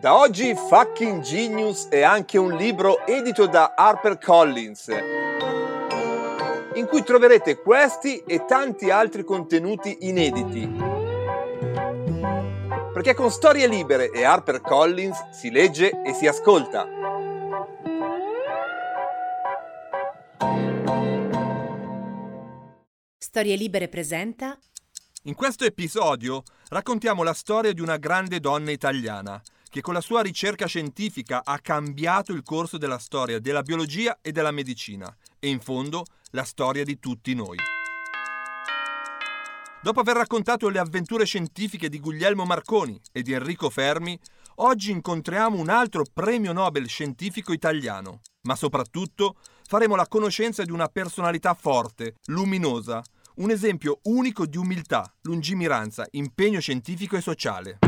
Da oggi Fucking Genius è anche un libro edito da HarperCollins, in cui troverete questi e tanti altri contenuti inediti. Perché con Storie Libere e HarperCollins si legge e si ascolta. Storie Libere presenta In questo episodio raccontiamo la storia di una grande donna italiana che con la sua ricerca scientifica ha cambiato il corso della storia della biologia e della medicina e in fondo la storia di tutti noi. Dopo aver raccontato le avventure scientifiche di Guglielmo Marconi e di Enrico Fermi, oggi incontriamo un altro premio Nobel scientifico italiano, ma soprattutto faremo la conoscenza di una personalità forte, luminosa, un esempio unico di umiltà, lungimiranza, impegno scientifico e sociale.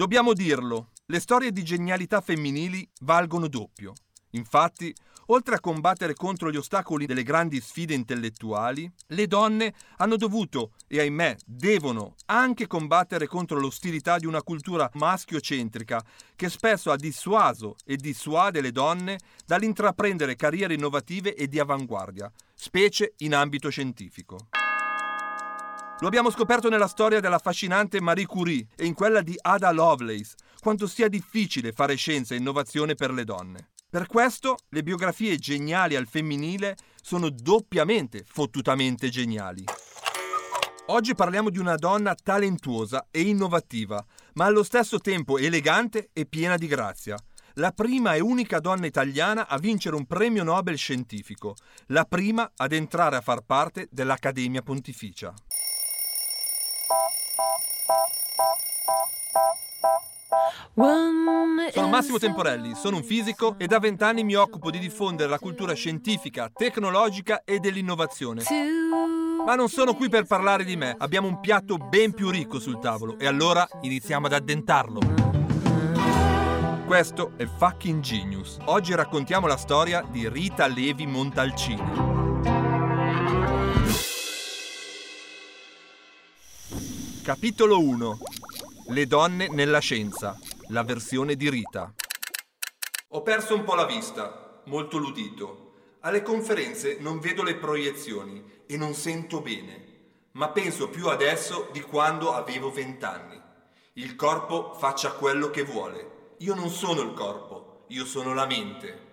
Dobbiamo dirlo, le storie di genialità femminili valgono doppio. Infatti, oltre a combattere contro gli ostacoli delle grandi sfide intellettuali, le donne hanno dovuto, e ahimè devono, anche combattere contro l'ostilità di una cultura maschiocentrica che spesso ha dissuaso e dissuade le donne dall'intraprendere carriere innovative e di avanguardia, specie in ambito scientifico. Lo abbiamo scoperto nella storia dell'affascinante Marie Curie e in quella di Ada Lovelace, quanto sia difficile fare scienza e innovazione per le donne. Per questo le biografie geniali al femminile sono doppiamente, fottutamente geniali. Oggi parliamo di una donna talentuosa e innovativa, ma allo stesso tempo elegante e piena di grazia. La prima e unica donna italiana a vincere un premio Nobel scientifico, la prima ad entrare a far parte dell'Accademia Pontificia. Sono Massimo Temporelli, sono un fisico e da vent'anni mi occupo di diffondere la cultura scientifica, tecnologica e dell'innovazione. Ma non sono qui per parlare di me, abbiamo un piatto ben più ricco sul tavolo e allora iniziamo ad addentarlo. Questo è Fucking Genius. Oggi raccontiamo la storia di Rita Levi Montalcini. Capitolo 1 Le donne nella scienza, la versione di Rita. Ho perso un po' la vista, molto ludito. Alle conferenze non vedo le proiezioni e non sento bene, ma penso più adesso di quando avevo vent'anni. Il corpo faccia quello che vuole. Io non sono il corpo, io sono la mente.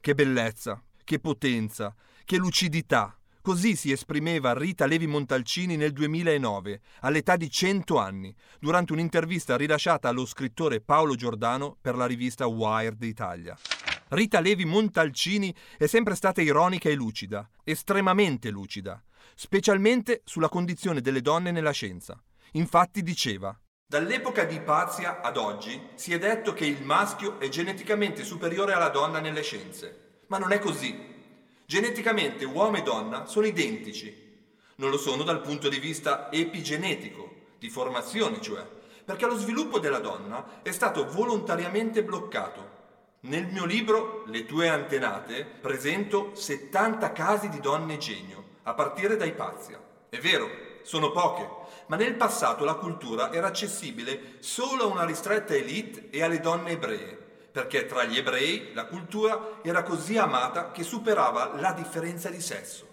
Che bellezza, che potenza, che lucidità. Così si esprimeva Rita Levi Montalcini nel 2009, all'età di 100 anni, durante un'intervista rilasciata allo scrittore Paolo Giordano per la rivista Wired Italia. Rita Levi Montalcini è sempre stata ironica e lucida, estremamente lucida, specialmente sulla condizione delle donne nella scienza. Infatti diceva Dall'epoca di Ipazia ad oggi si è detto che il maschio è geneticamente superiore alla donna nelle scienze, ma non è così. Geneticamente uomo e donna sono identici. Non lo sono dal punto di vista epigenetico, di formazione cioè, perché lo sviluppo della donna è stato volontariamente bloccato. Nel mio libro Le tue antenate presento 70 casi di donne genio, a partire da Ipazia. È vero, sono poche, ma nel passato la cultura era accessibile solo a una ristretta elite e alle donne ebree perché tra gli ebrei la cultura era così amata che superava la differenza di sesso.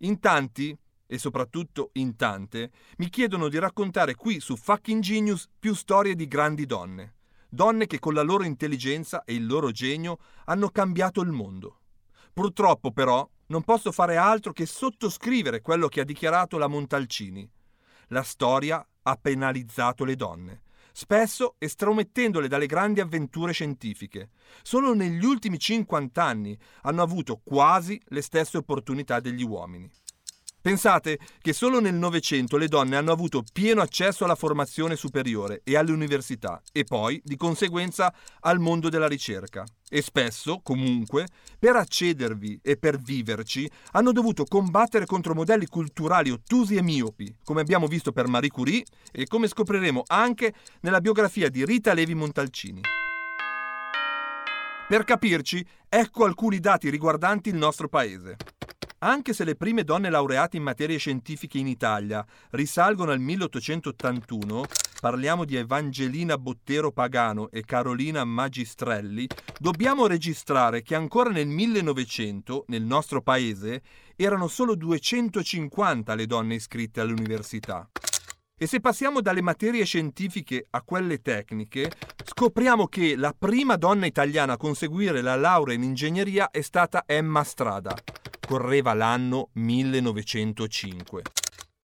In tanti, e soprattutto in tante, mi chiedono di raccontare qui su Fucking Genius più storie di grandi donne. Donne che con la loro intelligenza e il loro genio hanno cambiato il mondo. Purtroppo però non posso fare altro che sottoscrivere quello che ha dichiarato la Montalcini. La storia ha penalizzato le donne spesso estromettendole dalle grandi avventure scientifiche. Solo negli ultimi 50 anni hanno avuto quasi le stesse opportunità degli uomini. Pensate che solo nel Novecento le donne hanno avuto pieno accesso alla formazione superiore e alle università e poi, di conseguenza, al mondo della ricerca. E spesso, comunque, per accedervi e per viverci, hanno dovuto combattere contro modelli culturali ottusi e miopi, come abbiamo visto per Marie Curie e come scopriremo anche nella biografia di Rita Levi Montalcini. Per capirci, ecco alcuni dati riguardanti il nostro paese. Anche se le prime donne laureate in materie scientifiche in Italia risalgono al 1881, parliamo di Evangelina Bottero Pagano e Carolina Magistrelli, dobbiamo registrare che ancora nel 1900, nel nostro paese, erano solo 250 le donne iscritte all'università. E se passiamo dalle materie scientifiche a quelle tecniche, scopriamo che la prima donna italiana a conseguire la laurea in ingegneria è stata Emma Strada correva l'anno 1905.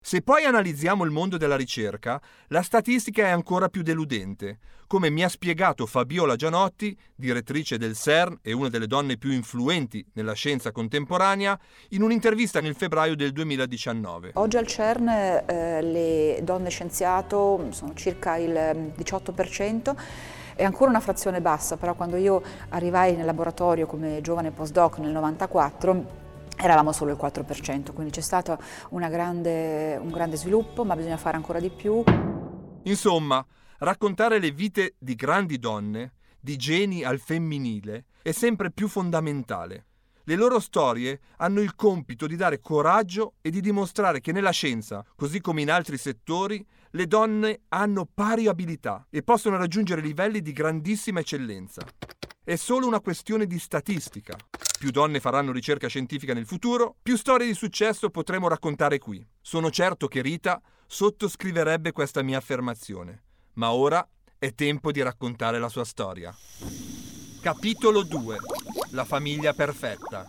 Se poi analizziamo il mondo della ricerca, la statistica è ancora più deludente, come mi ha spiegato Fabiola Gianotti, direttrice del CERN e una delle donne più influenti nella scienza contemporanea, in un'intervista nel febbraio del 2019. Oggi al CERN eh, le donne scienziato sono circa il 18%. È ancora una frazione bassa, però quando io arrivai nel laboratorio come giovane postdoc nel 94 eravamo solo il 4%, quindi c'è stato grande, un grande sviluppo, ma bisogna fare ancora di più. Insomma, raccontare le vite di grandi donne, di geni al femminile, è sempre più fondamentale. Le loro storie hanno il compito di dare coraggio e di dimostrare che nella scienza, così come in altri settori, le donne hanno pari abilità e possono raggiungere livelli di grandissima eccellenza. È solo una questione di statistica. Più donne faranno ricerca scientifica nel futuro, più storie di successo potremo raccontare qui. Sono certo che Rita sottoscriverebbe questa mia affermazione. Ma ora è tempo di raccontare la sua storia. Capitolo 2. La famiglia perfetta.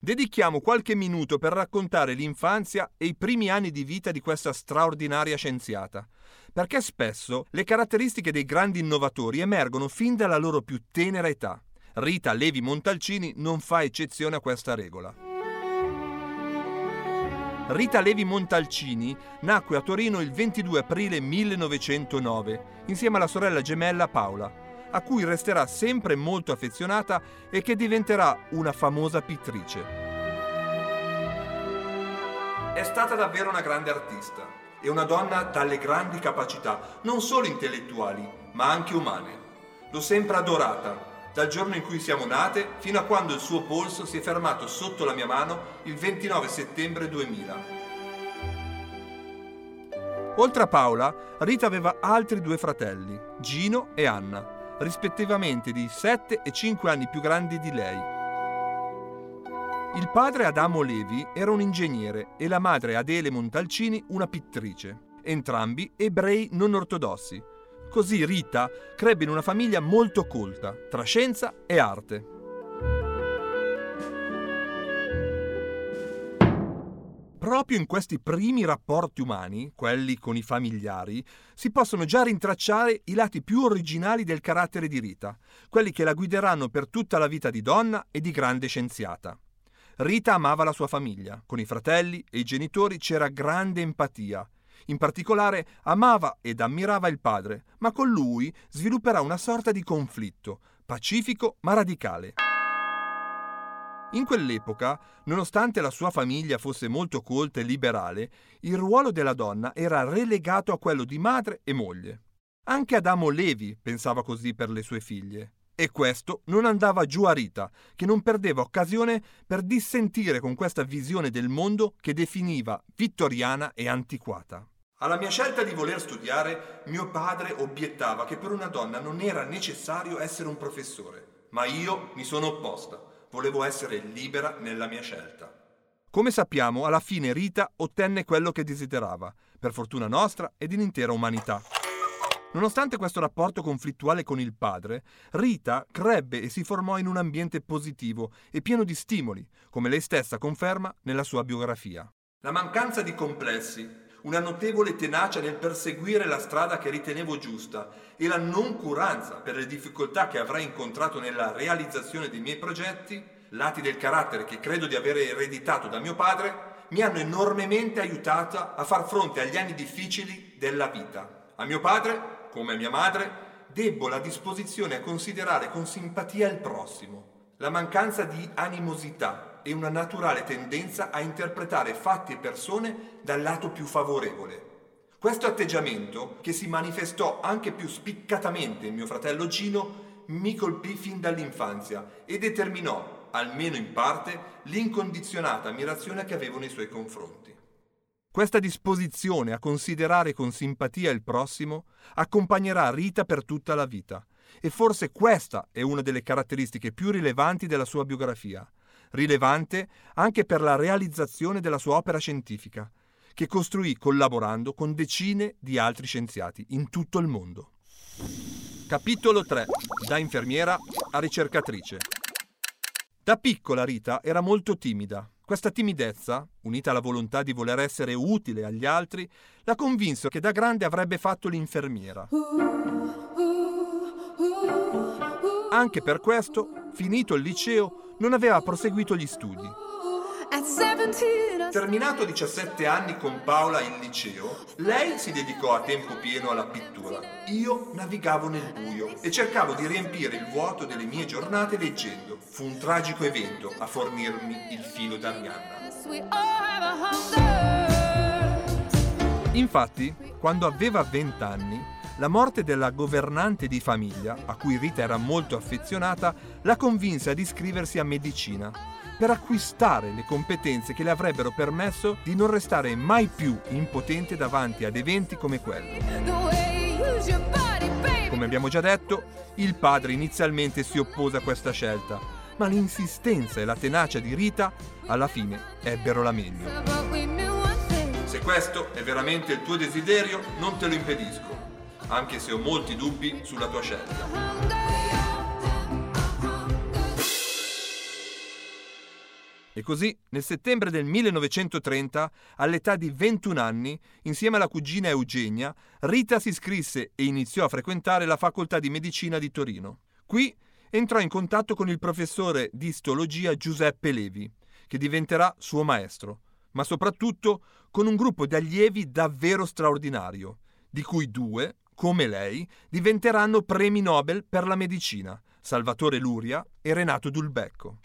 Dedichiamo qualche minuto per raccontare l'infanzia e i primi anni di vita di questa straordinaria scienziata, perché spesso le caratteristiche dei grandi innovatori emergono fin dalla loro più tenera età. Rita Levi Montalcini non fa eccezione a questa regola. Rita Levi Montalcini nacque a Torino il 22 aprile 1909 insieme alla sorella gemella Paola, a cui resterà sempre molto affezionata e che diventerà una famosa pittrice. È stata davvero una grande artista e una donna dalle grandi capacità, non solo intellettuali, ma anche umane. L'ho sempre adorata dal giorno in cui siamo nate fino a quando il suo polso si è fermato sotto la mia mano il 29 settembre 2000. Oltre a Paola, Rita aveva altri due fratelli, Gino e Anna, rispettivamente di 7 e 5 anni più grandi di lei. Il padre Adamo Levi era un ingegnere e la madre Adele Montalcini una pittrice, entrambi ebrei non ortodossi, Così Rita crebbe in una famiglia molto colta, tra scienza e arte. Proprio in questi primi rapporti umani, quelli con i familiari, si possono già rintracciare i lati più originali del carattere di Rita, quelli che la guideranno per tutta la vita di donna e di grande scienziata. Rita amava la sua famiglia, con i fratelli e i genitori c'era grande empatia in particolare amava ed ammirava il padre, ma con lui svilupperà una sorta di conflitto, pacifico ma radicale. In quell'epoca, nonostante la sua famiglia fosse molto colta e liberale, il ruolo della donna era relegato a quello di madre e moglie. Anche Adamo Levi pensava così per le sue figlie. E questo non andava giù a Rita, che non perdeva occasione per dissentire con questa visione del mondo che definiva vittoriana e antiquata. Alla mia scelta di voler studiare, mio padre obiettava che per una donna non era necessario essere un professore, ma io mi sono opposta, volevo essere libera nella mia scelta. Come sappiamo, alla fine Rita ottenne quello che desiderava, per fortuna nostra e dell'intera umanità. Nonostante questo rapporto conflittuale con il padre, Rita crebbe e si formò in un ambiente positivo e pieno di stimoli, come lei stessa conferma nella sua biografia. La mancanza di complessi una notevole tenacia nel perseguire la strada che ritenevo giusta e la noncuranza per le difficoltà che avrei incontrato nella realizzazione dei miei progetti, lati del carattere che credo di aver ereditato da mio padre, mi hanno enormemente aiutata a far fronte agli anni difficili della vita. A mio padre, come a mia madre, debbo la disposizione a considerare con simpatia il prossimo, la mancanza di animosità e una naturale tendenza a interpretare fatti e persone dal lato più favorevole. Questo atteggiamento, che si manifestò anche più spiccatamente in mio fratello Gino, mi colpì fin dall'infanzia e determinò, almeno in parte, l'incondizionata ammirazione che avevo nei suoi confronti. Questa disposizione a considerare con simpatia il prossimo accompagnerà Rita per tutta la vita e forse questa è una delle caratteristiche più rilevanti della sua biografia, rilevante anche per la realizzazione della sua opera scientifica, che costruì collaborando con decine di altri scienziati in tutto il mondo. Capitolo 3. Da infermiera a ricercatrice. Da piccola Rita era molto timida. Questa timidezza, unita alla volontà di voler essere utile agli altri, la convinse che da grande avrebbe fatto l'infermiera. Anche per questo, finito il liceo, non aveva proseguito gli studi. Terminato a 17 anni con Paola il liceo, lei si dedicò a tempo pieno alla pittura. Io navigavo nel buio e cercavo di riempire il vuoto delle mie giornate leggendo. Fu un tragico evento a fornirmi il filo d'Arianna. Infatti, quando aveva 20 anni, la morte della governante di famiglia, a cui Rita era molto affezionata, la convinse ad iscriversi a medicina per acquistare le competenze che le avrebbero permesso di non restare mai più impotente davanti ad eventi come quello. Come abbiamo già detto, il padre inizialmente si oppose a questa scelta, ma l'insistenza e la tenacia di Rita alla fine ebbero la meglio. Se questo è veramente il tuo desiderio, non te lo impedisco, anche se ho molti dubbi sulla tua scelta. E così, nel settembre del 1930, all'età di 21 anni, insieme alla cugina Eugenia, Rita si iscrisse e iniziò a frequentare la facoltà di medicina di Torino. Qui entrò in contatto con il professore di istologia Giuseppe Levi, che diventerà suo maestro, ma soprattutto con un gruppo di allievi davvero straordinario, di cui due, come lei, diventeranno premi Nobel per la medicina, Salvatore Luria e Renato Dulbecco.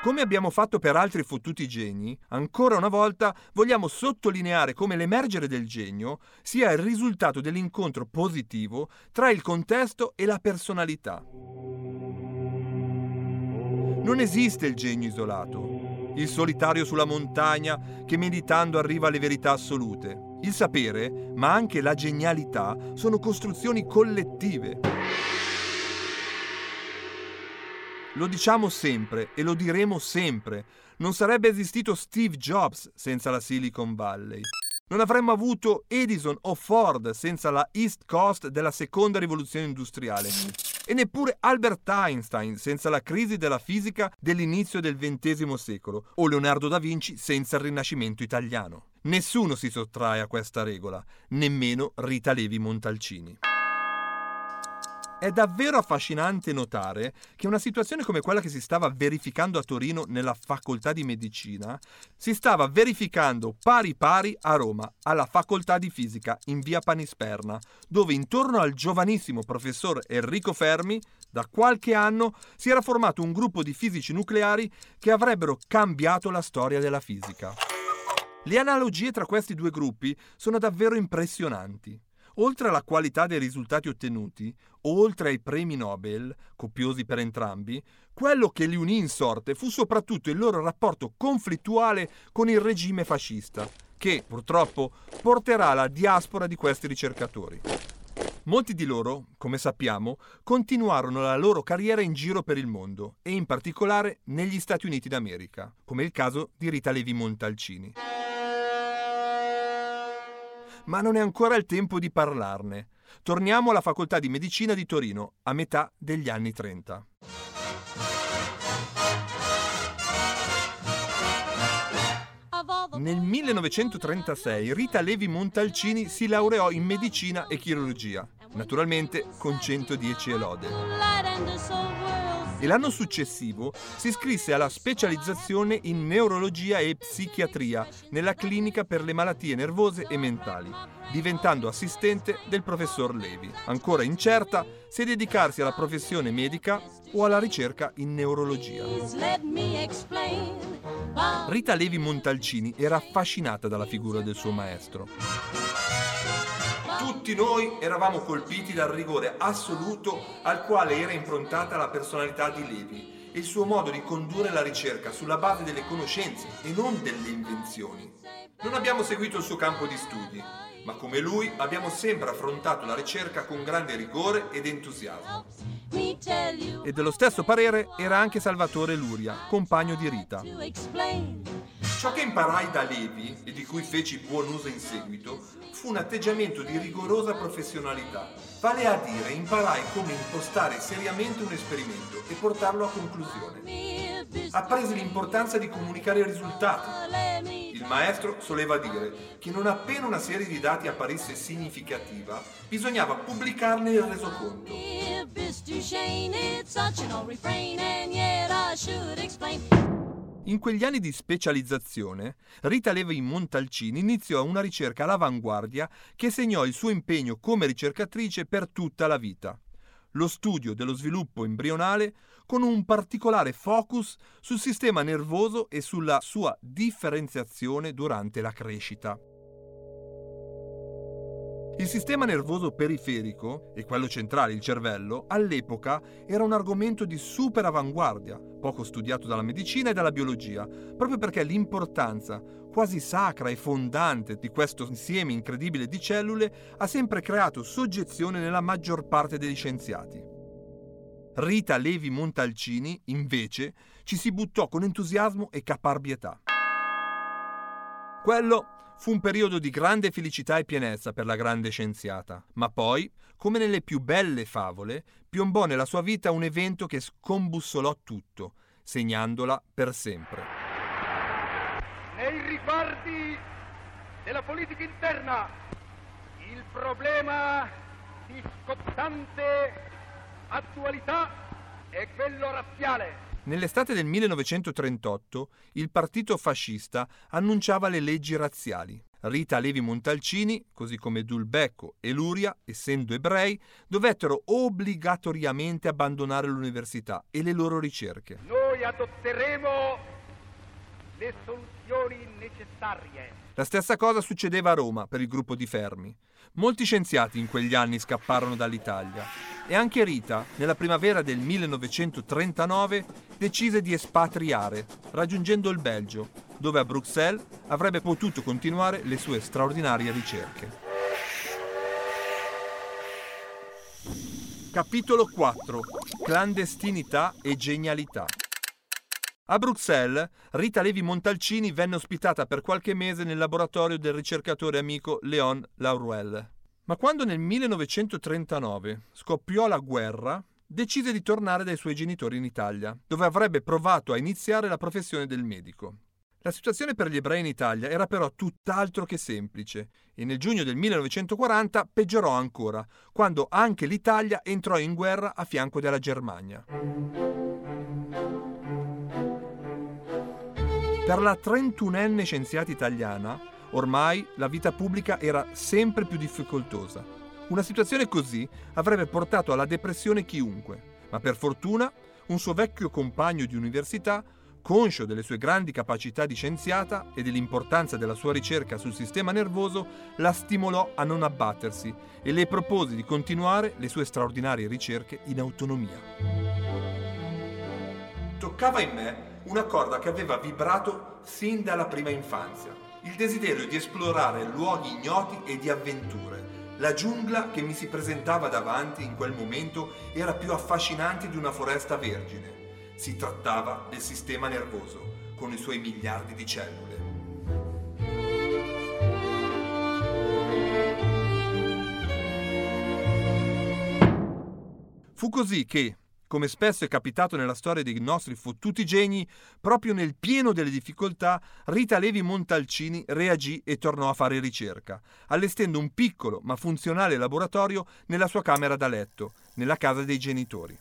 Come abbiamo fatto per altri fottuti geni, ancora una volta vogliamo sottolineare come l'emergere del genio sia il risultato dell'incontro positivo tra il contesto e la personalità. Non esiste il genio isolato, il solitario sulla montagna che meditando arriva alle verità assolute. Il sapere, ma anche la genialità, sono costruzioni collettive. Lo diciamo sempre e lo diremo sempre. Non sarebbe esistito Steve Jobs senza la Silicon Valley. Non avremmo avuto Edison o Ford senza la East Coast della seconda rivoluzione industriale. E neppure Albert Einstein senza la crisi della fisica dell'inizio del XX secolo, o Leonardo da Vinci senza il Rinascimento italiano. Nessuno si sottrae a questa regola, nemmeno Rita Levi Montalcini. È davvero affascinante notare che una situazione come quella che si stava verificando a Torino nella facoltà di medicina si stava verificando pari pari a Roma, alla facoltà di fisica in via Panisperna, dove intorno al giovanissimo professor Enrico Fermi da qualche anno si era formato un gruppo di fisici nucleari che avrebbero cambiato la storia della fisica. Le analogie tra questi due gruppi sono davvero impressionanti. Oltre alla qualità dei risultati ottenuti, oltre ai premi Nobel, copiosi per entrambi, quello che li unì in sorte fu soprattutto il loro rapporto conflittuale con il regime fascista, che purtroppo porterà alla diaspora di questi ricercatori. Molti di loro, come sappiamo, continuarono la loro carriera in giro per il mondo e in particolare negli Stati Uniti d'America, come il caso di Rita Levi Montalcini ma non è ancora il tempo di parlarne. Torniamo alla facoltà di medicina di Torino, a metà degli anni 30. Nel 1936 Rita Levi Montalcini si laureò in medicina e chirurgia, naturalmente con 110 elode e l'anno successivo si iscrisse alla specializzazione in neurologia e psichiatria nella clinica per le malattie nervose e mentali, diventando assistente del professor Levi. Ancora incerta se dedicarsi alla professione medica o alla ricerca in neurologia. Rita Levi Montalcini era affascinata dalla figura del suo maestro. Tutti noi eravamo colpiti dal rigore assoluto al quale era improntata la personalità di Levi e il suo modo di condurre la ricerca sulla base delle conoscenze e non delle invenzioni. Non abbiamo seguito il suo campo di studi, ma come lui abbiamo sempre affrontato la ricerca con grande rigore ed entusiasmo. E dello stesso parere era anche Salvatore Luria, compagno di Rita. Ciò che imparai da Levi e di cui feci buon uso in seguito fu un atteggiamento di rigorosa professionalità. Vale a dire, imparai come impostare seriamente un esperimento e portarlo a conclusione. Appresi l'importanza di comunicare i risultati. Il maestro soleva dire che non appena una serie di dati apparisse significativa, bisognava pubblicarne il resoconto. In quegli anni di specializzazione, Rita Levi Montalcini iniziò una ricerca all'avanguardia che segnò il suo impegno come ricercatrice per tutta la vita. Lo studio dello sviluppo embrionale con un particolare focus sul sistema nervoso e sulla sua differenziazione durante la crescita. Il sistema nervoso periferico e quello centrale, il cervello, all'epoca era un argomento di super avanguardia, poco studiato dalla medicina e dalla biologia, proprio perché l'importanza quasi sacra e fondante di questo insieme incredibile di cellule ha sempre creato soggezione nella maggior parte degli scienziati. Rita Levi Montalcini, invece, ci si buttò con entusiasmo e caparbietà. Quello Fu un periodo di grande felicità e pienezza per la grande scienziata, ma poi, come nelle più belle favole, piombò nella sua vita un evento che scombussolò tutto, segnandola per sempre. Nei riguardi della politica interna, il problema di scottante attualità è quello razziale. Nell'estate del 1938 il partito fascista annunciava le leggi razziali. Rita Levi Montalcini, così come Dulbecco e Luria, essendo ebrei, dovettero obbligatoriamente abbandonare l'università e le loro ricerche. Noi adotteremo le soluzioni necessarie. La stessa cosa succedeva a Roma per il gruppo di Fermi. Molti scienziati in quegli anni scapparono dall'Italia e anche Rita, nella primavera del 1939, decise di espatriare, raggiungendo il Belgio, dove a Bruxelles avrebbe potuto continuare le sue straordinarie ricerche. Capitolo 4 Clandestinità e genialità a Bruxelles, Rita Levi Montalcini venne ospitata per qualche mese nel laboratorio del ricercatore amico Léon Lauruel. Ma quando nel 1939 scoppiò la guerra, decise di tornare dai suoi genitori in Italia, dove avrebbe provato a iniziare la professione del medico. La situazione per gli ebrei in Italia era però tutt'altro che semplice e nel giugno del 1940 peggiorò ancora, quando anche l'Italia entrò in guerra a fianco della Germania. Per la 31enne scienziata italiana, ormai la vita pubblica era sempre più difficoltosa. Una situazione così avrebbe portato alla depressione chiunque, ma per fortuna un suo vecchio compagno di università, conscio delle sue grandi capacità di scienziata e dell'importanza della sua ricerca sul sistema nervoso, la stimolò a non abbattersi e le propose di continuare le sue straordinarie ricerche in autonomia. Toccava in me una corda che aveva vibrato sin dalla prima infanzia, il desiderio di esplorare luoghi ignoti e di avventure. La giungla che mi si presentava davanti in quel momento era più affascinante di una foresta vergine. Si trattava del sistema nervoso, con i suoi miliardi di cellule. Fu così che, come spesso è capitato nella storia dei nostri fottuti geni, proprio nel pieno delle difficoltà, Rita Levi Montalcini reagì e tornò a fare ricerca, allestendo un piccolo ma funzionale laboratorio nella sua camera da letto, nella casa dei genitori.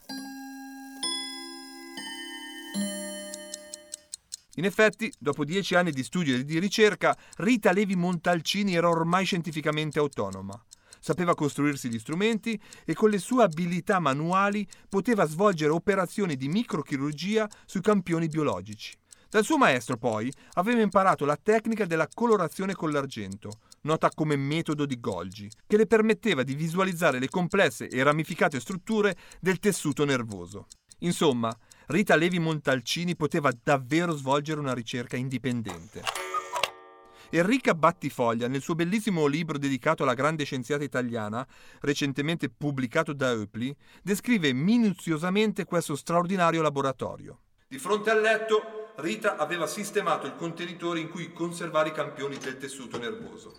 In effetti, dopo dieci anni di studio e di ricerca, Rita Levi Montalcini era ormai scientificamente autonoma sapeva costruirsi gli strumenti e con le sue abilità manuali poteva svolgere operazioni di microchirurgia sui campioni biologici. Dal suo maestro poi aveva imparato la tecnica della colorazione con l'argento, nota come metodo di Golgi, che le permetteva di visualizzare le complesse e ramificate strutture del tessuto nervoso. Insomma, Rita Levi Montalcini poteva davvero svolgere una ricerca indipendente. Enrica Battifoglia, nel suo bellissimo libro dedicato alla grande scienziata italiana, recentemente pubblicato da Eupli, descrive minuziosamente questo straordinario laboratorio. Di fronte al letto, Rita aveva sistemato il contenitore in cui conservare i campioni del tessuto nervoso.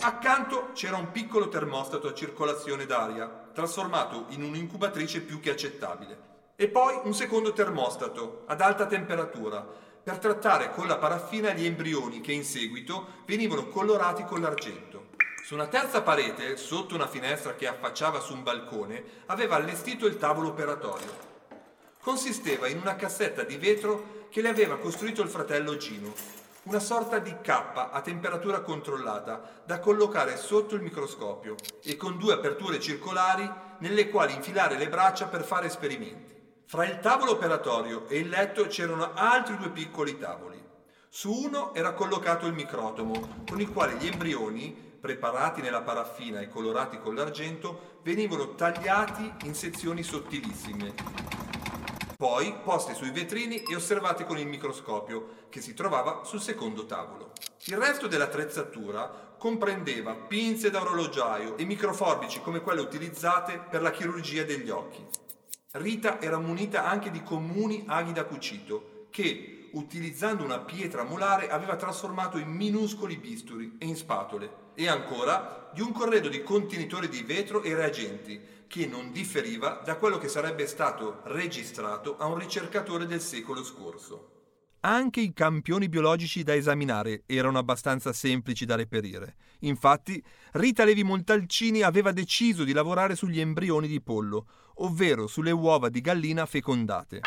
Accanto c'era un piccolo termostato a circolazione d'aria, trasformato in un'incubatrice più che accettabile. E poi un secondo termostato, ad alta temperatura, per trattare con la paraffina gli embrioni che in seguito venivano colorati con l'argento. Su una terza parete, sotto una finestra che affacciava su un balcone, aveva allestito il tavolo operatorio. Consisteva in una cassetta di vetro che le aveva costruito il fratello Gino, una sorta di cappa a temperatura controllata da collocare sotto il microscopio e con due aperture circolari nelle quali infilare le braccia per fare esperimenti. Fra il tavolo operatorio e il letto c'erano altri due piccoli tavoli. Su uno era collocato il microtomo, con il quale gli embrioni, preparati nella paraffina e colorati con l'argento, venivano tagliati in sezioni sottilissime. Poi posti sui vetrini e osservati con il microscopio, che si trovava sul secondo tavolo. Il resto dell'attrezzatura comprendeva pinze da orologiaio e microforbici come quelle utilizzate per la chirurgia degli occhi. Rita era munita anche di comuni aghi da cucito che, utilizzando una pietra molare, aveva trasformato in minuscoli bisturi e in spatole, e ancora di un corredo di contenitori di vetro e reagenti, che non differiva da quello che sarebbe stato registrato a un ricercatore del secolo scorso. Anche i campioni biologici da esaminare erano abbastanza semplici da reperire. Infatti, Rita Levi Montalcini aveva deciso di lavorare sugli embrioni di pollo, ovvero sulle uova di gallina fecondate.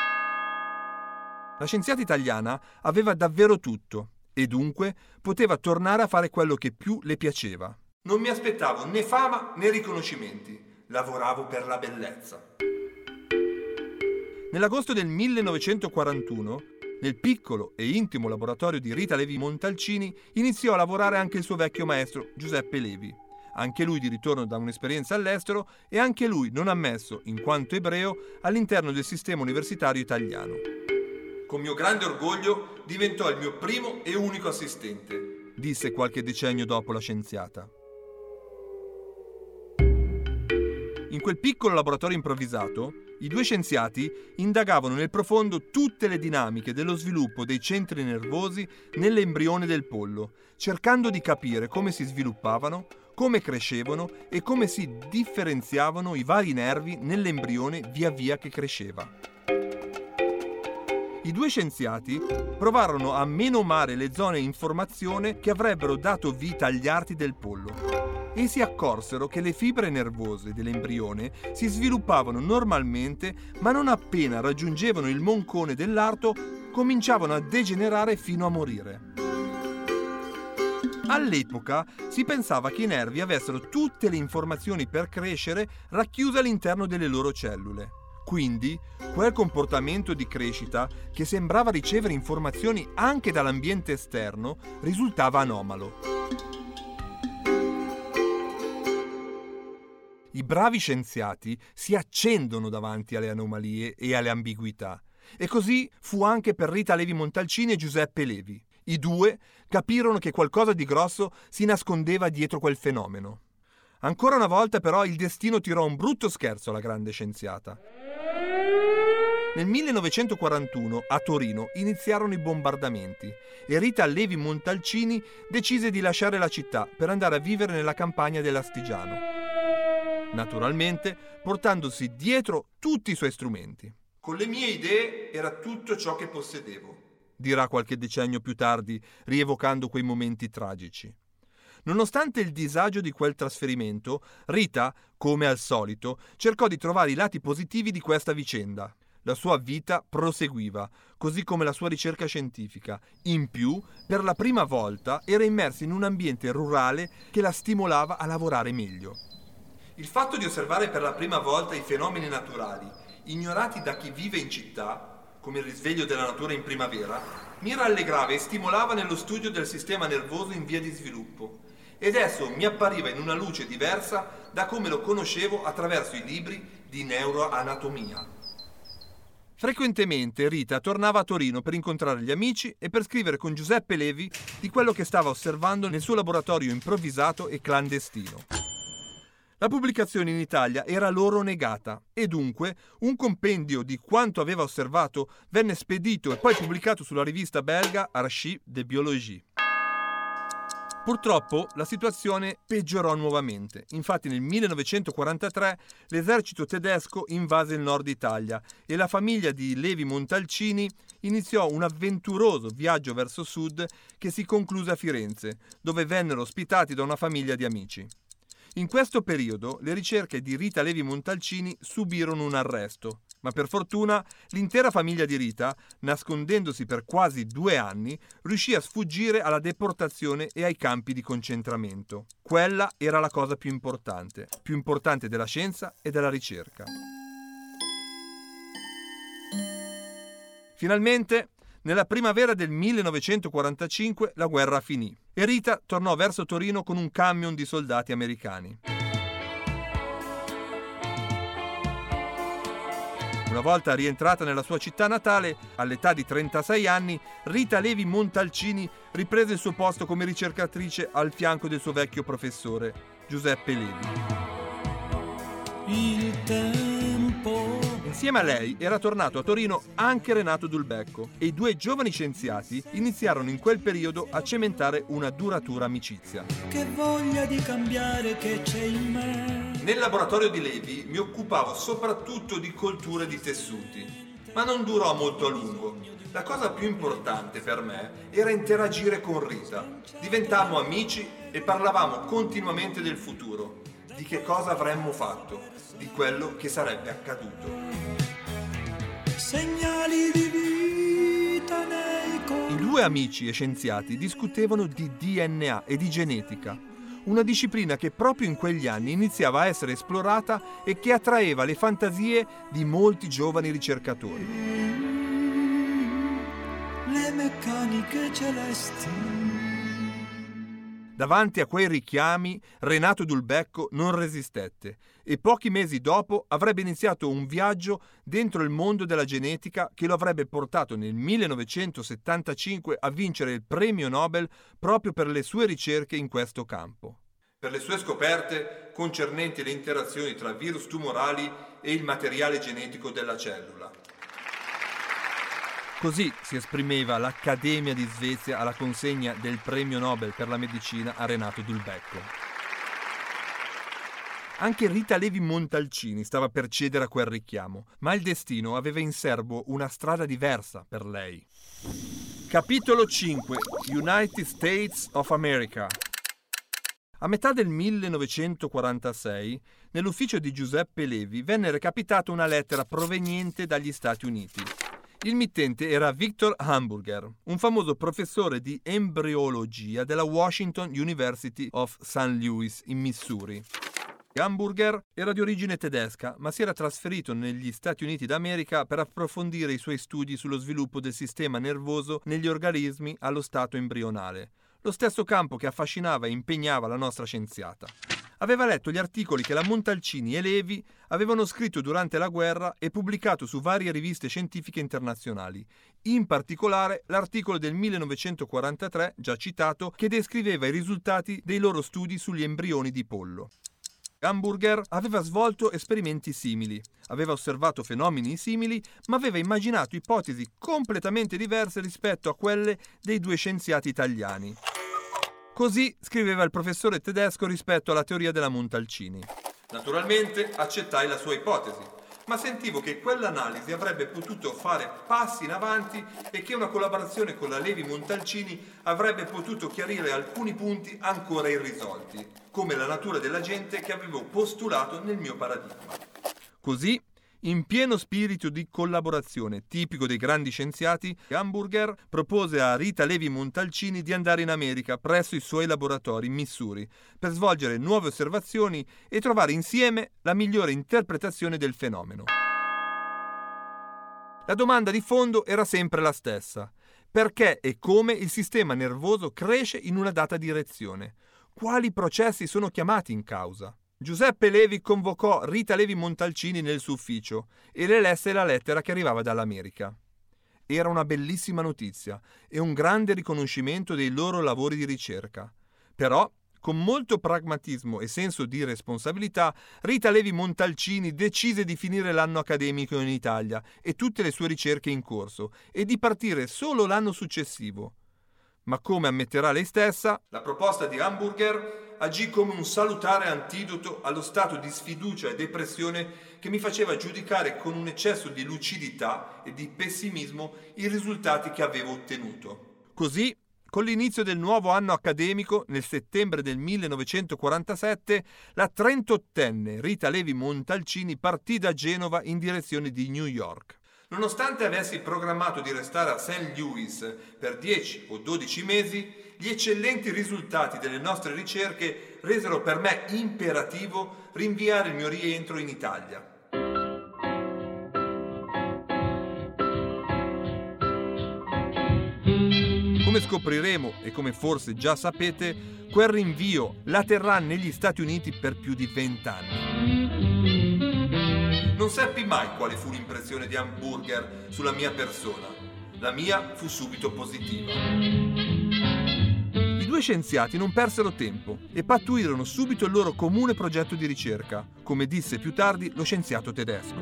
La scienziata italiana aveva davvero tutto e dunque poteva tornare a fare quello che più le piaceva. Non mi aspettavo né fama né riconoscimenti, lavoravo per la bellezza. Nell'agosto del 1941, nel piccolo e intimo laboratorio di Rita Levi Montalcini, iniziò a lavorare anche il suo vecchio maestro Giuseppe Levi anche lui di ritorno da un'esperienza all'estero e anche lui non ammesso, in quanto ebreo, all'interno del sistema universitario italiano. Con mio grande orgoglio diventò il mio primo e unico assistente, disse qualche decennio dopo la scienziata. In quel piccolo laboratorio improvvisato, i due scienziati indagavano nel profondo tutte le dinamiche dello sviluppo dei centri nervosi nell'embrione del pollo, cercando di capire come si sviluppavano, come crescevano e come si differenziavano i vari nervi nell'embrione via via che cresceva. I due scienziati provarono a menomare le zone in formazione che avrebbero dato vita agli arti del pollo e si accorsero che le fibre nervose dell'embrione si sviluppavano normalmente ma non appena raggiungevano il moncone dell'arto cominciavano a degenerare fino a morire. All'epoca si pensava che i nervi avessero tutte le informazioni per crescere racchiuse all'interno delle loro cellule. Quindi, quel comportamento di crescita, che sembrava ricevere informazioni anche dall'ambiente esterno, risultava anomalo. I bravi scienziati si accendono davanti alle anomalie e alle ambiguità. E così fu anche per Rita Levi Montalcini e Giuseppe Levi. I due capirono che qualcosa di grosso si nascondeva dietro quel fenomeno. Ancora una volta però il destino tirò un brutto scherzo alla grande scienziata. Nel 1941 a Torino iniziarono i bombardamenti e Rita Levi Montalcini decise di lasciare la città per andare a vivere nella campagna dell'Astigiano. Naturalmente portandosi dietro tutti i suoi strumenti. Con le mie idee era tutto ciò che possedevo dirà qualche decennio più tardi, rievocando quei momenti tragici. Nonostante il disagio di quel trasferimento, Rita, come al solito, cercò di trovare i lati positivi di questa vicenda. La sua vita proseguiva, così come la sua ricerca scientifica. In più, per la prima volta, era immersa in un ambiente rurale che la stimolava a lavorare meglio. Il fatto di osservare per la prima volta i fenomeni naturali, ignorati da chi vive in città, come il risveglio della natura in primavera, mi rallegrava e stimolava nello studio del sistema nervoso in via di sviluppo ed esso mi appariva in una luce diversa da come lo conoscevo attraverso i libri di neuroanatomia. Frequentemente Rita tornava a Torino per incontrare gli amici e per scrivere con Giuseppe Levi di quello che stava osservando nel suo laboratorio improvvisato e clandestino. La pubblicazione in Italia era loro negata e dunque un compendio di quanto aveva osservato venne spedito e poi pubblicato sulla rivista belga Archives de Biologie. Purtroppo la situazione peggiorò nuovamente. Infatti nel 1943 l'esercito tedesco invase il nord Italia e la famiglia di Levi Montalcini iniziò un avventuroso viaggio verso sud che si concluse a Firenze, dove vennero ospitati da una famiglia di amici. In questo periodo le ricerche di Rita Levi Montalcini subirono un arresto, ma per fortuna l'intera famiglia di Rita, nascondendosi per quasi due anni, riuscì a sfuggire alla deportazione e ai campi di concentramento. Quella era la cosa più importante, più importante della scienza e della ricerca. Finalmente nella primavera del 1945 la guerra finì e Rita tornò verso Torino con un camion di soldati americani. Una volta rientrata nella sua città natale, all'età di 36 anni, Rita Levi Montalcini riprese il suo posto come ricercatrice al fianco del suo vecchio professore, Giuseppe Levi. Insieme a lei era tornato a Torino anche Renato Dulbecco e i due giovani scienziati iniziarono in quel periodo a cementare una duratura amicizia. Che voglia di cambiare che c'è in me. Nel laboratorio di Levi mi occupavo soprattutto di colture di tessuti, ma non durò molto a lungo. La cosa più importante per me era interagire con Rita. Diventammo amici e parlavamo continuamente del futuro, di che cosa avremmo fatto, di quello che sarebbe accaduto segnali di vita nei. I due amici e scienziati discutevano di DNA e di genetica, una disciplina che proprio in quegli anni iniziava a essere esplorata e che attraeva le fantasie di molti giovani ricercatori. Le meccaniche celesti. Davanti a quei richiami Renato Dulbecco non resistette e pochi mesi dopo avrebbe iniziato un viaggio dentro il mondo della genetica che lo avrebbe portato nel 1975 a vincere il premio Nobel proprio per le sue ricerche in questo campo. Per le sue scoperte concernenti le interazioni tra virus tumorali e il materiale genetico della cellula. Così si esprimeva l'Accademia di Svezia alla consegna del premio Nobel per la medicina a Renato Dulbecco. Anche Rita Levi Montalcini stava per cedere a quel richiamo, ma il destino aveva in serbo una strada diversa per lei. Capitolo 5 United States of America a metà del 1946, nell'ufficio di Giuseppe Levi venne recapitata una lettera proveniente dagli Stati Uniti. Il mittente era Victor Hamburger, un famoso professore di embriologia della Washington University of St. Louis in Missouri. Hamburger era di origine tedesca, ma si era trasferito negli Stati Uniti d'America per approfondire i suoi studi sullo sviluppo del sistema nervoso negli organismi allo stato embrionale, lo stesso campo che affascinava e impegnava la nostra scienziata aveva letto gli articoli che la Montalcini e Levi avevano scritto durante la guerra e pubblicato su varie riviste scientifiche internazionali, in particolare l'articolo del 1943, già citato, che descriveva i risultati dei loro studi sugli embrioni di pollo. Hamburger aveva svolto esperimenti simili, aveva osservato fenomeni simili, ma aveva immaginato ipotesi completamente diverse rispetto a quelle dei due scienziati italiani. Così scriveva il professore tedesco rispetto alla teoria della Montalcini. Naturalmente accettai la sua ipotesi, ma sentivo che quell'analisi avrebbe potuto fare passi in avanti e che una collaborazione con la Levi Montalcini avrebbe potuto chiarire alcuni punti ancora irrisolti, come la natura della gente che avevo postulato nel mio paradigma. Così in pieno spirito di collaborazione, tipico dei grandi scienziati, Hamburger propose a Rita Levi Montalcini di andare in America presso i suoi laboratori in Missouri per svolgere nuove osservazioni e trovare insieme la migliore interpretazione del fenomeno. La domanda di fondo era sempre la stessa. Perché e come il sistema nervoso cresce in una data direzione? Quali processi sono chiamati in causa? Giuseppe Levi convocò Rita Levi Montalcini nel suo ufficio e le lesse la lettera che arrivava dall'America. Era una bellissima notizia e un grande riconoscimento dei loro lavori di ricerca. Però, con molto pragmatismo e senso di responsabilità, Rita Levi Montalcini decise di finire l'anno accademico in Italia e tutte le sue ricerche in corso e di partire solo l'anno successivo. Ma come ammetterà lei stessa, la proposta di Hamburger agì come un salutare antidoto allo stato di sfiducia e depressione che mi faceva giudicare con un eccesso di lucidità e di pessimismo i risultati che avevo ottenuto. Così, con l'inizio del nuovo anno accademico, nel settembre del 1947, la 38enne Rita Levi Montalcini partì da Genova in direzione di New York. Nonostante avessi programmato di restare a St. Louis per 10 o 12 mesi, gli eccellenti risultati delle nostre ricerche resero per me imperativo rinviare il mio rientro in Italia. Come scopriremo e come forse già sapete, quel rinvio la terrà negli Stati Uniti per più di vent'anni. Non seppi mai quale fu l'impressione di Hamburger sulla mia persona. La mia fu subito positiva due scienziati non persero tempo e pattuirono subito il loro comune progetto di ricerca, come disse più tardi lo scienziato tedesco.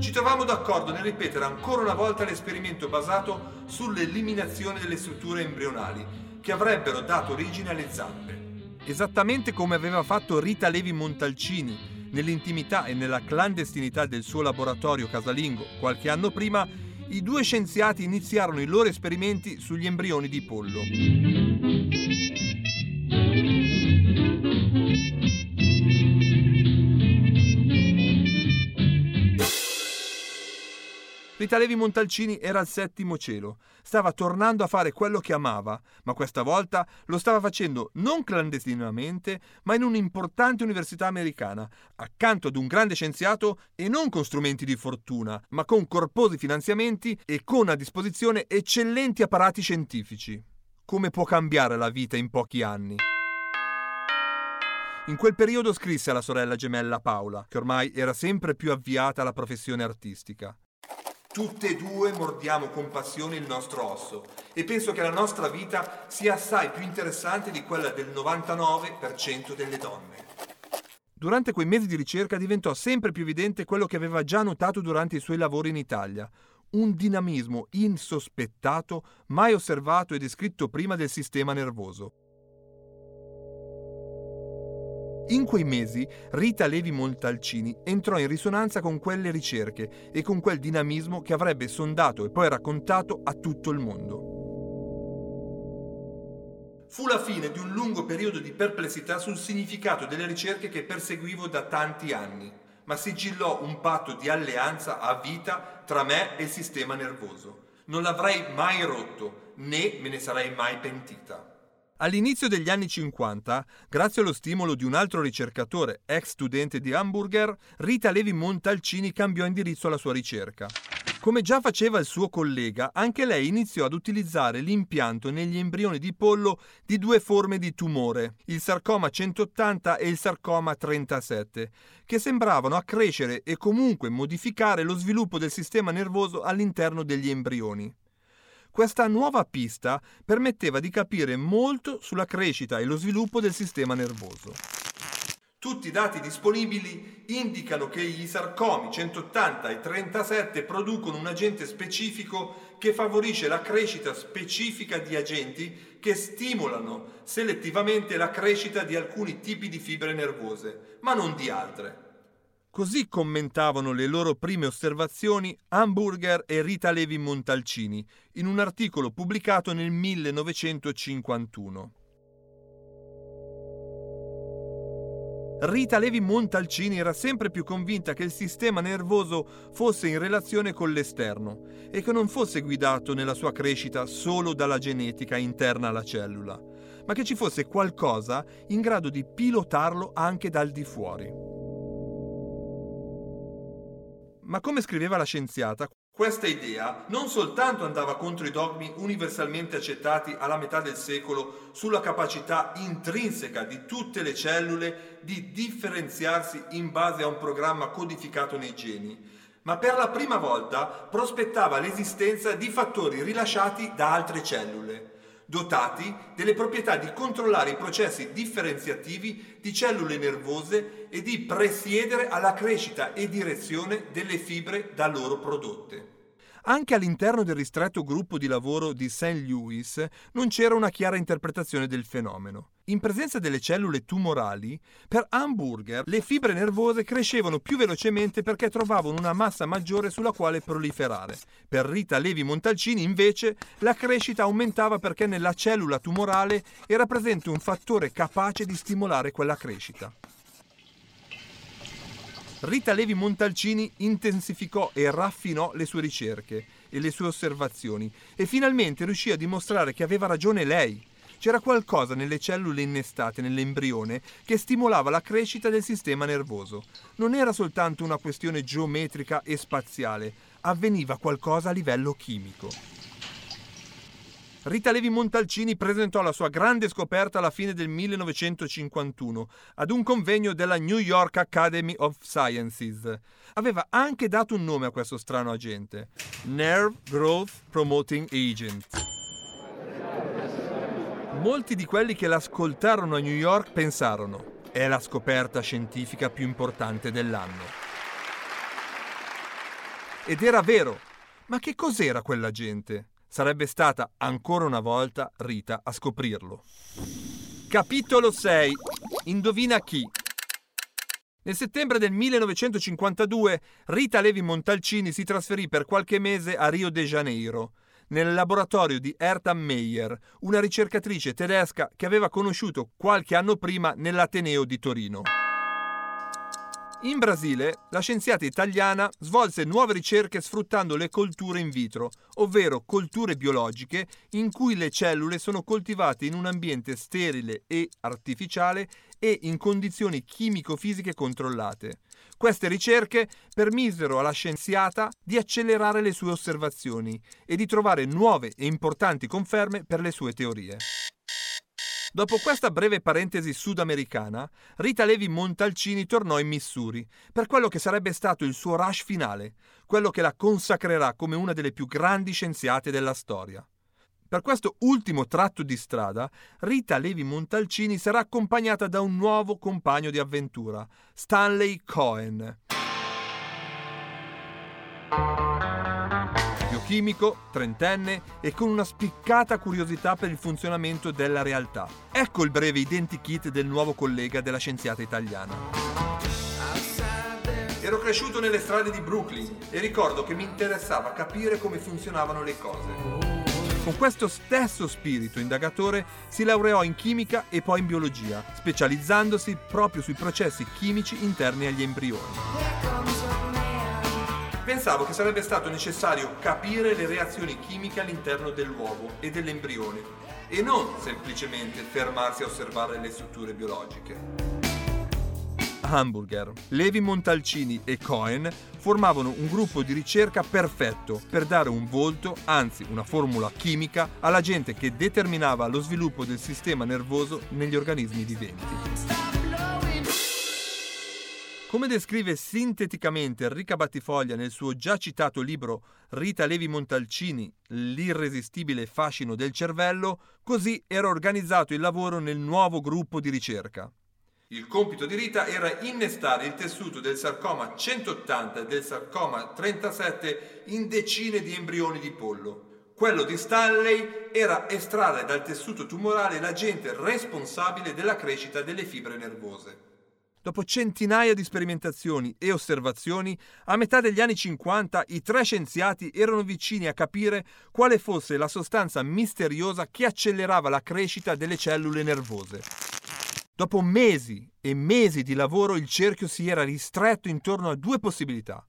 Ci trovammo d'accordo nel ripetere ancora una volta l'esperimento basato sull'eliminazione delle strutture embrionali che avrebbero dato origine alle zampe. Esattamente come aveva fatto Rita Levi Montalcini nell'intimità e nella clandestinità del suo laboratorio casalingo qualche anno prima, i due scienziati iniziarono i loro esperimenti sugli embrioni di pollo. Rita Levi Montalcini era al settimo cielo, stava tornando a fare quello che amava, ma questa volta lo stava facendo non clandestinamente, ma in un'importante università americana, accanto ad un grande scienziato e non con strumenti di fortuna, ma con corposi finanziamenti e con a disposizione eccellenti apparati scientifici. Come può cambiare la vita in pochi anni? In quel periodo scrisse alla sorella gemella Paola, che ormai era sempre più avviata alla professione artistica. Tutte e due mordiamo con passione il nostro osso e penso che la nostra vita sia assai più interessante di quella del 99% delle donne. Durante quei mesi di ricerca diventò sempre più evidente quello che aveva già notato durante i suoi lavori in Italia, un dinamismo insospettato, mai osservato e descritto prima del sistema nervoso. In quei mesi Rita Levi Montalcini entrò in risonanza con quelle ricerche e con quel dinamismo che avrebbe sondato e poi raccontato a tutto il mondo. Fu la fine di un lungo periodo di perplessità sul significato delle ricerche che perseguivo da tanti anni, ma sigillò un patto di alleanza a vita tra me e il sistema nervoso. Non l'avrei mai rotto, né me ne sarei mai pentita. All'inizio degli anni 50, grazie allo stimolo di un altro ricercatore, ex studente di Hamburger, Rita Levi Montalcini cambiò indirizzo alla sua ricerca. Come già faceva il suo collega, anche lei iniziò ad utilizzare l'impianto negli embrioni di pollo di due forme di tumore, il sarcoma 180 e il sarcoma 37, che sembravano accrescere e comunque modificare lo sviluppo del sistema nervoso all'interno degli embrioni. Questa nuova pista permetteva di capire molto sulla crescita e lo sviluppo del sistema nervoso. Tutti i dati disponibili indicano che gli sarcomi 180 e 37 producono un agente specifico che favorisce la crescita specifica di agenti che stimolano selettivamente la crescita di alcuni tipi di fibre nervose, ma non di altre. Così commentavano le loro prime osservazioni Hamburger e Rita Levi Montalcini in un articolo pubblicato nel 1951. Rita Levi Montalcini era sempre più convinta che il sistema nervoso fosse in relazione con l'esterno e che non fosse guidato nella sua crescita solo dalla genetica interna alla cellula, ma che ci fosse qualcosa in grado di pilotarlo anche dal di fuori. Ma come scriveva la scienziata, Questa idea non soltanto andava contro i dogmi universalmente accettati alla metà del secolo sulla capacità intrinseca di tutte le cellule di differenziarsi in base a un programma codificato nei geni, ma per la prima volta prospettava l'esistenza di fattori rilasciati da altre cellule, dotati delle proprietà di controllare i processi differenziativi di cellule nervose e di presiedere alla crescita e direzione delle fibre da loro prodotte. Anche all'interno del ristretto gruppo di lavoro di St. Louis non c'era una chiara interpretazione del fenomeno. In presenza delle cellule tumorali, per Hamburger le fibre nervose crescevano più velocemente perché trovavano una massa maggiore sulla quale proliferare. Per Rita Levi Montalcini, invece, la crescita aumentava perché nella cellula tumorale era presente un fattore capace di stimolare quella crescita. Rita Levi Montalcini intensificò e raffinò le sue ricerche e le sue osservazioni e finalmente riuscì a dimostrare che aveva ragione lei. C'era qualcosa nelle cellule innestate nell'embrione che stimolava la crescita del sistema nervoso. Non era soltanto una questione geometrica e spaziale, avveniva qualcosa a livello chimico. Rita Levi Montalcini presentò la sua grande scoperta alla fine del 1951 ad un convegno della New York Academy of Sciences. Aveva anche dato un nome a questo strano agente, Nerve Growth Promoting Agent. Molti di quelli che l'ascoltarono a New York pensarono, è la scoperta scientifica più importante dell'anno. Ed era vero, ma che cos'era quell'agente? Sarebbe stata ancora una volta Rita a scoprirlo. Capitolo 6. Indovina chi? Nel settembre del 1952 Rita Levi Montalcini si trasferì per qualche mese a Rio de Janeiro, nel laboratorio di Erta Meyer, una ricercatrice tedesca che aveva conosciuto qualche anno prima nell'Ateneo di Torino. In Brasile, la scienziata italiana svolse nuove ricerche sfruttando le colture in vitro, ovvero colture biologiche in cui le cellule sono coltivate in un ambiente sterile e artificiale e in condizioni chimico-fisiche controllate. Queste ricerche permisero alla scienziata di accelerare le sue osservazioni e di trovare nuove e importanti conferme per le sue teorie. Dopo questa breve parentesi sudamericana, Rita Levi Montalcini tornò in Missouri per quello che sarebbe stato il suo rush finale, quello che la consacrerà come una delle più grandi scienziate della storia. Per questo ultimo tratto di strada, Rita Levi Montalcini sarà accompagnata da un nuovo compagno di avventura, Stanley Cohen chimico, trentenne e con una spiccata curiosità per il funzionamento della realtà. Ecco il breve identikit del nuovo collega della scienziata italiana. Ero cresciuto nelle strade di Brooklyn e ricordo che mi interessava capire come funzionavano le cose. Con questo stesso spirito indagatore si laureò in chimica e poi in biologia, specializzandosi proprio sui processi chimici interni agli embrioni pensavo che sarebbe stato necessario capire le reazioni chimiche all'interno dell'uovo e dell'embrione e non semplicemente fermarsi a osservare le strutture biologiche. Hamburger, Levi Montalcini e Cohen formavano un gruppo di ricerca perfetto per dare un volto, anzi una formula chimica, all'agente che determinava lo sviluppo del sistema nervoso negli organismi viventi. Come descrive sinteticamente Enrica Battifoglia nel suo già citato libro Rita Levi Montalcini, L'irresistibile fascino del cervello, così era organizzato il lavoro nel nuovo gruppo di ricerca. Il compito di Rita era innestare il tessuto del sarcoma 180 e del sarcoma 37 in decine di embrioni di pollo. Quello di Stanley era estrarre dal tessuto tumorale l'agente responsabile della crescita delle fibre nervose. Dopo centinaia di sperimentazioni e osservazioni, a metà degli anni 50 i tre scienziati erano vicini a capire quale fosse la sostanza misteriosa che accelerava la crescita delle cellule nervose. Dopo mesi e mesi di lavoro il cerchio si era ristretto intorno a due possibilità.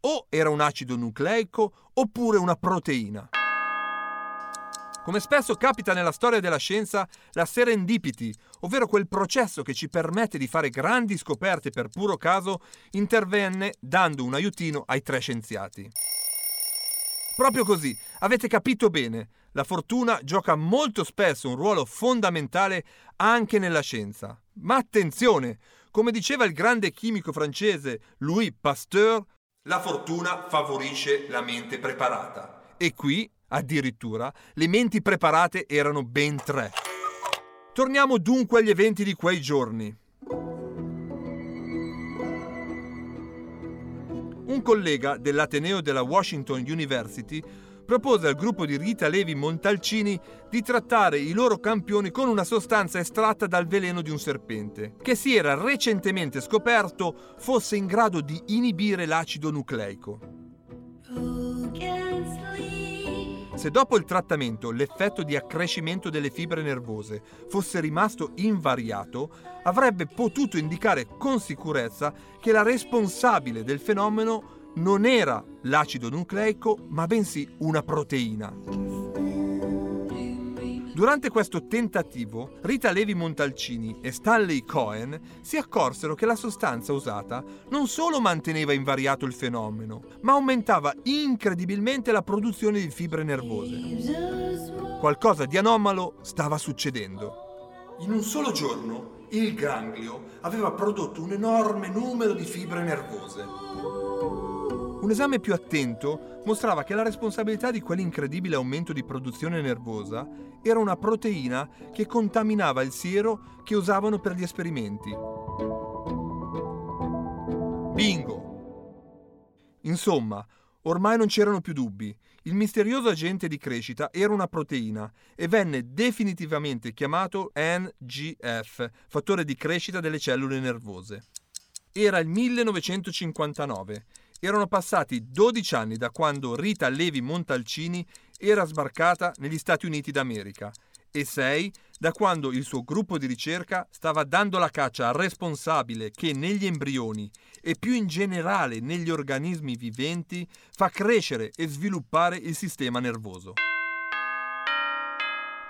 O era un acido nucleico oppure una proteina. Come spesso capita nella storia della scienza, la serendipity, ovvero quel processo che ci permette di fare grandi scoperte per puro caso, intervenne dando un aiutino ai tre scienziati. Proprio così, avete capito bene. La fortuna gioca molto spesso un ruolo fondamentale anche nella scienza. Ma attenzione, come diceva il grande chimico francese Louis Pasteur, la fortuna favorisce la mente preparata. E qui, addirittura, le menti preparate erano ben tre. Torniamo dunque agli eventi di quei giorni. Un collega dell'Ateneo della Washington University propose al gruppo di Rita Levi Montalcini di trattare i loro campioni con una sostanza estratta dal veleno di un serpente, che si era recentemente scoperto fosse in grado di inibire l'acido nucleico. Se dopo il trattamento l'effetto di accrescimento delle fibre nervose fosse rimasto invariato, avrebbe potuto indicare con sicurezza che la responsabile del fenomeno non era l'acido nucleico, ma bensì una proteina. Durante questo tentativo, Rita Levi Montalcini e Stanley Cohen si accorsero che la sostanza usata non solo manteneva invariato il fenomeno, ma aumentava incredibilmente la produzione di fibre nervose. Qualcosa di anomalo stava succedendo. In un solo giorno, il ganglio aveva prodotto un enorme numero di fibre nervose. Un esame più attento mostrava che la responsabilità di quell'incredibile aumento di produzione nervosa era una proteina che contaminava il siero che usavano per gli esperimenti. Bingo! Insomma, ormai non c'erano più dubbi. Il misterioso agente di crescita era una proteina e venne definitivamente chiamato NGF, fattore di crescita delle cellule nervose. Era il 1959 erano passati 12 anni da quando Rita Levi Montalcini era sbarcata negli Stati Uniti d'America e 6 da quando il suo gruppo di ricerca stava dando la caccia al responsabile che negli embrioni e più in generale negli organismi viventi fa crescere e sviluppare il sistema nervoso.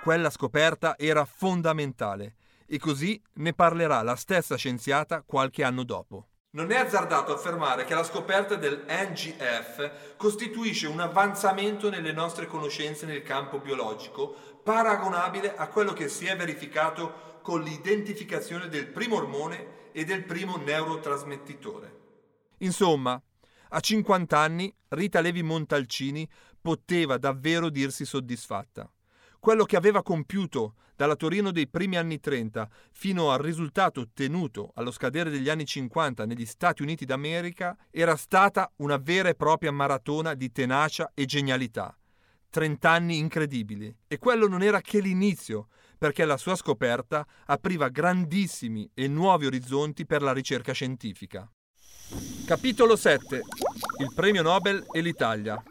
Quella scoperta era fondamentale e così ne parlerà la stessa scienziata qualche anno dopo. Non è azzardato affermare che la scoperta del NGF costituisce un avanzamento nelle nostre conoscenze nel campo biologico paragonabile a quello che si è verificato con l'identificazione del primo ormone e del primo neurotrasmettitore. Insomma, a 50 anni Rita Levi Montalcini poteva davvero dirsi soddisfatta. Quello che aveva compiuto dalla Torino dei primi anni 30 fino al risultato ottenuto allo scadere degli anni 50 negli Stati Uniti d'America era stata una vera e propria maratona di tenacia e genialità. 30 anni incredibili. E quello non era che l'inizio, perché la sua scoperta apriva grandissimi e nuovi orizzonti per la ricerca scientifica. Capitolo 7. Il premio Nobel e l'Italia.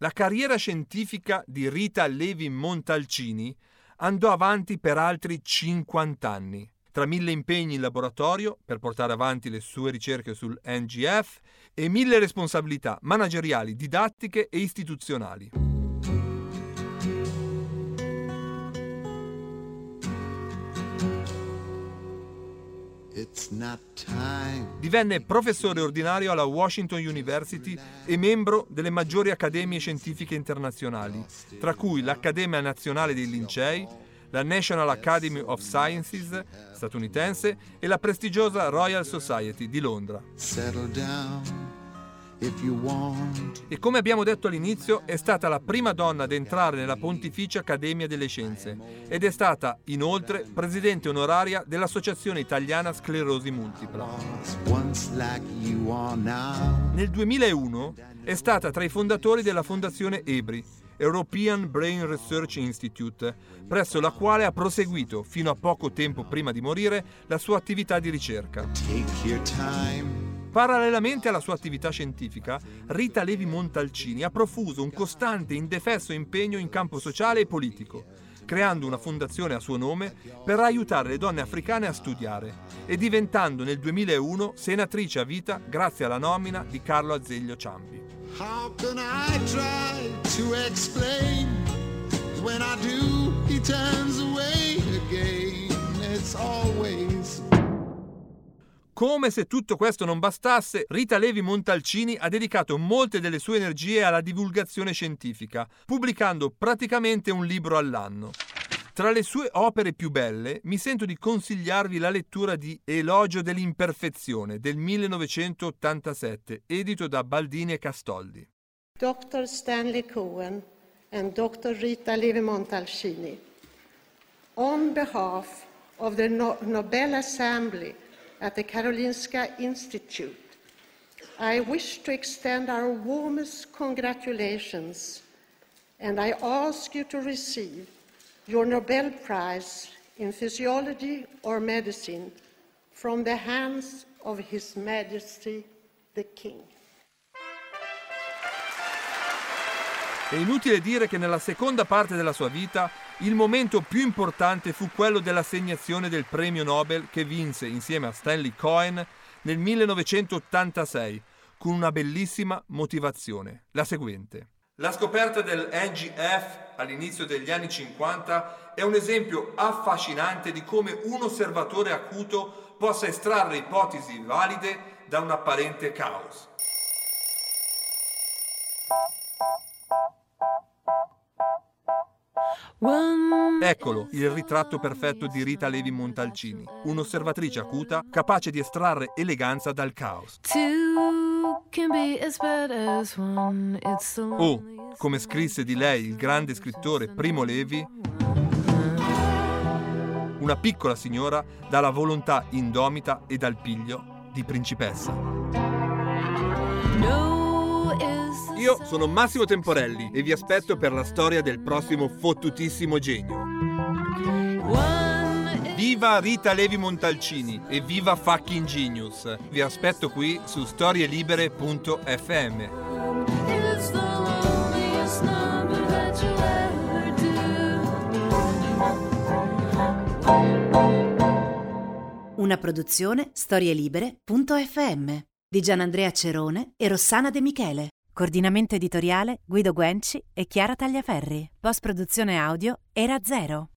La carriera scientifica di Rita Levi Montalcini andò avanti per altri 50 anni, tra mille impegni in laboratorio per portare avanti le sue ricerche sul NGF e mille responsabilità manageriali, didattiche e istituzionali. Divenne professore ordinario alla Washington University e membro delle maggiori accademie scientifiche internazionali, tra cui l'Accademia Nazionale dei Lincei, la National Academy of Sciences statunitense e la prestigiosa Royal Society di Londra. E come abbiamo detto all'inizio, è stata la prima donna ad entrare nella Pontificia Accademia delle Scienze ed è stata inoltre presidente onoraria dell'Associazione Italiana Sclerosi Multipla. Nel 2001 è stata tra i fondatori della Fondazione EBRI, European Brain Research Institute, presso la quale ha proseguito, fino a poco tempo prima di morire, la sua attività di ricerca. Parallelamente alla sua attività scientifica, Rita Levi Montalcini ha profuso un costante e indefesso impegno in campo sociale e politico, creando una fondazione a suo nome per aiutare le donne africane a studiare e diventando nel 2001 senatrice a vita grazie alla nomina di Carlo Azeglio Ciampi. How can I try to explain? When I do, he turns away again. It's always Come se tutto questo non bastasse, Rita Levi Montalcini ha dedicato molte delle sue energie alla divulgazione scientifica, pubblicando praticamente un libro all'anno. Tra le sue opere più belle mi sento di consigliarvi la lettura di Elogio dell'imperfezione del 1987, edito da Baldini e Castoldi. Dr. Stanley Cohen and Dr. Rita Levi Montalcini, on behalf of the no- Nobel Assembly at the Karolinska Institute, I wish to extend our warmest congratulations and I ask you to receive your Nobel Prize in Physiology or Medicine from the hands of His Majesty the King. È inutile dire che nella seconda parte della sua vita il momento più importante fu quello dell'assegnazione del premio Nobel che vinse insieme a Stanley Cohen nel 1986 con una bellissima motivazione, la seguente. La scoperta del NGF all'inizio degli anni 50 è un esempio affascinante di come un osservatore acuto possa estrarre ipotesi valide da un apparente caos. Eccolo, il ritratto perfetto di Rita Levi Montalcini, un'osservatrice acuta capace di estrarre eleganza dal caos. O, come scrisse di lei il grande scrittore Primo Levi, una piccola signora dalla volontà indomita e dal piglio di principessa. Io sono Massimo Temporelli e vi aspetto per la storia del prossimo fottutissimo genio. Viva Rita Levi Montalcini e viva Fucking Genius! Vi aspetto qui su storielibere.fm. Una produzione storielibere.fm di Gianandrea Cerone e Rossana De Michele. Coordinamento editoriale Guido Guenci e Chiara Tagliaferri. Post produzione audio Era Zero.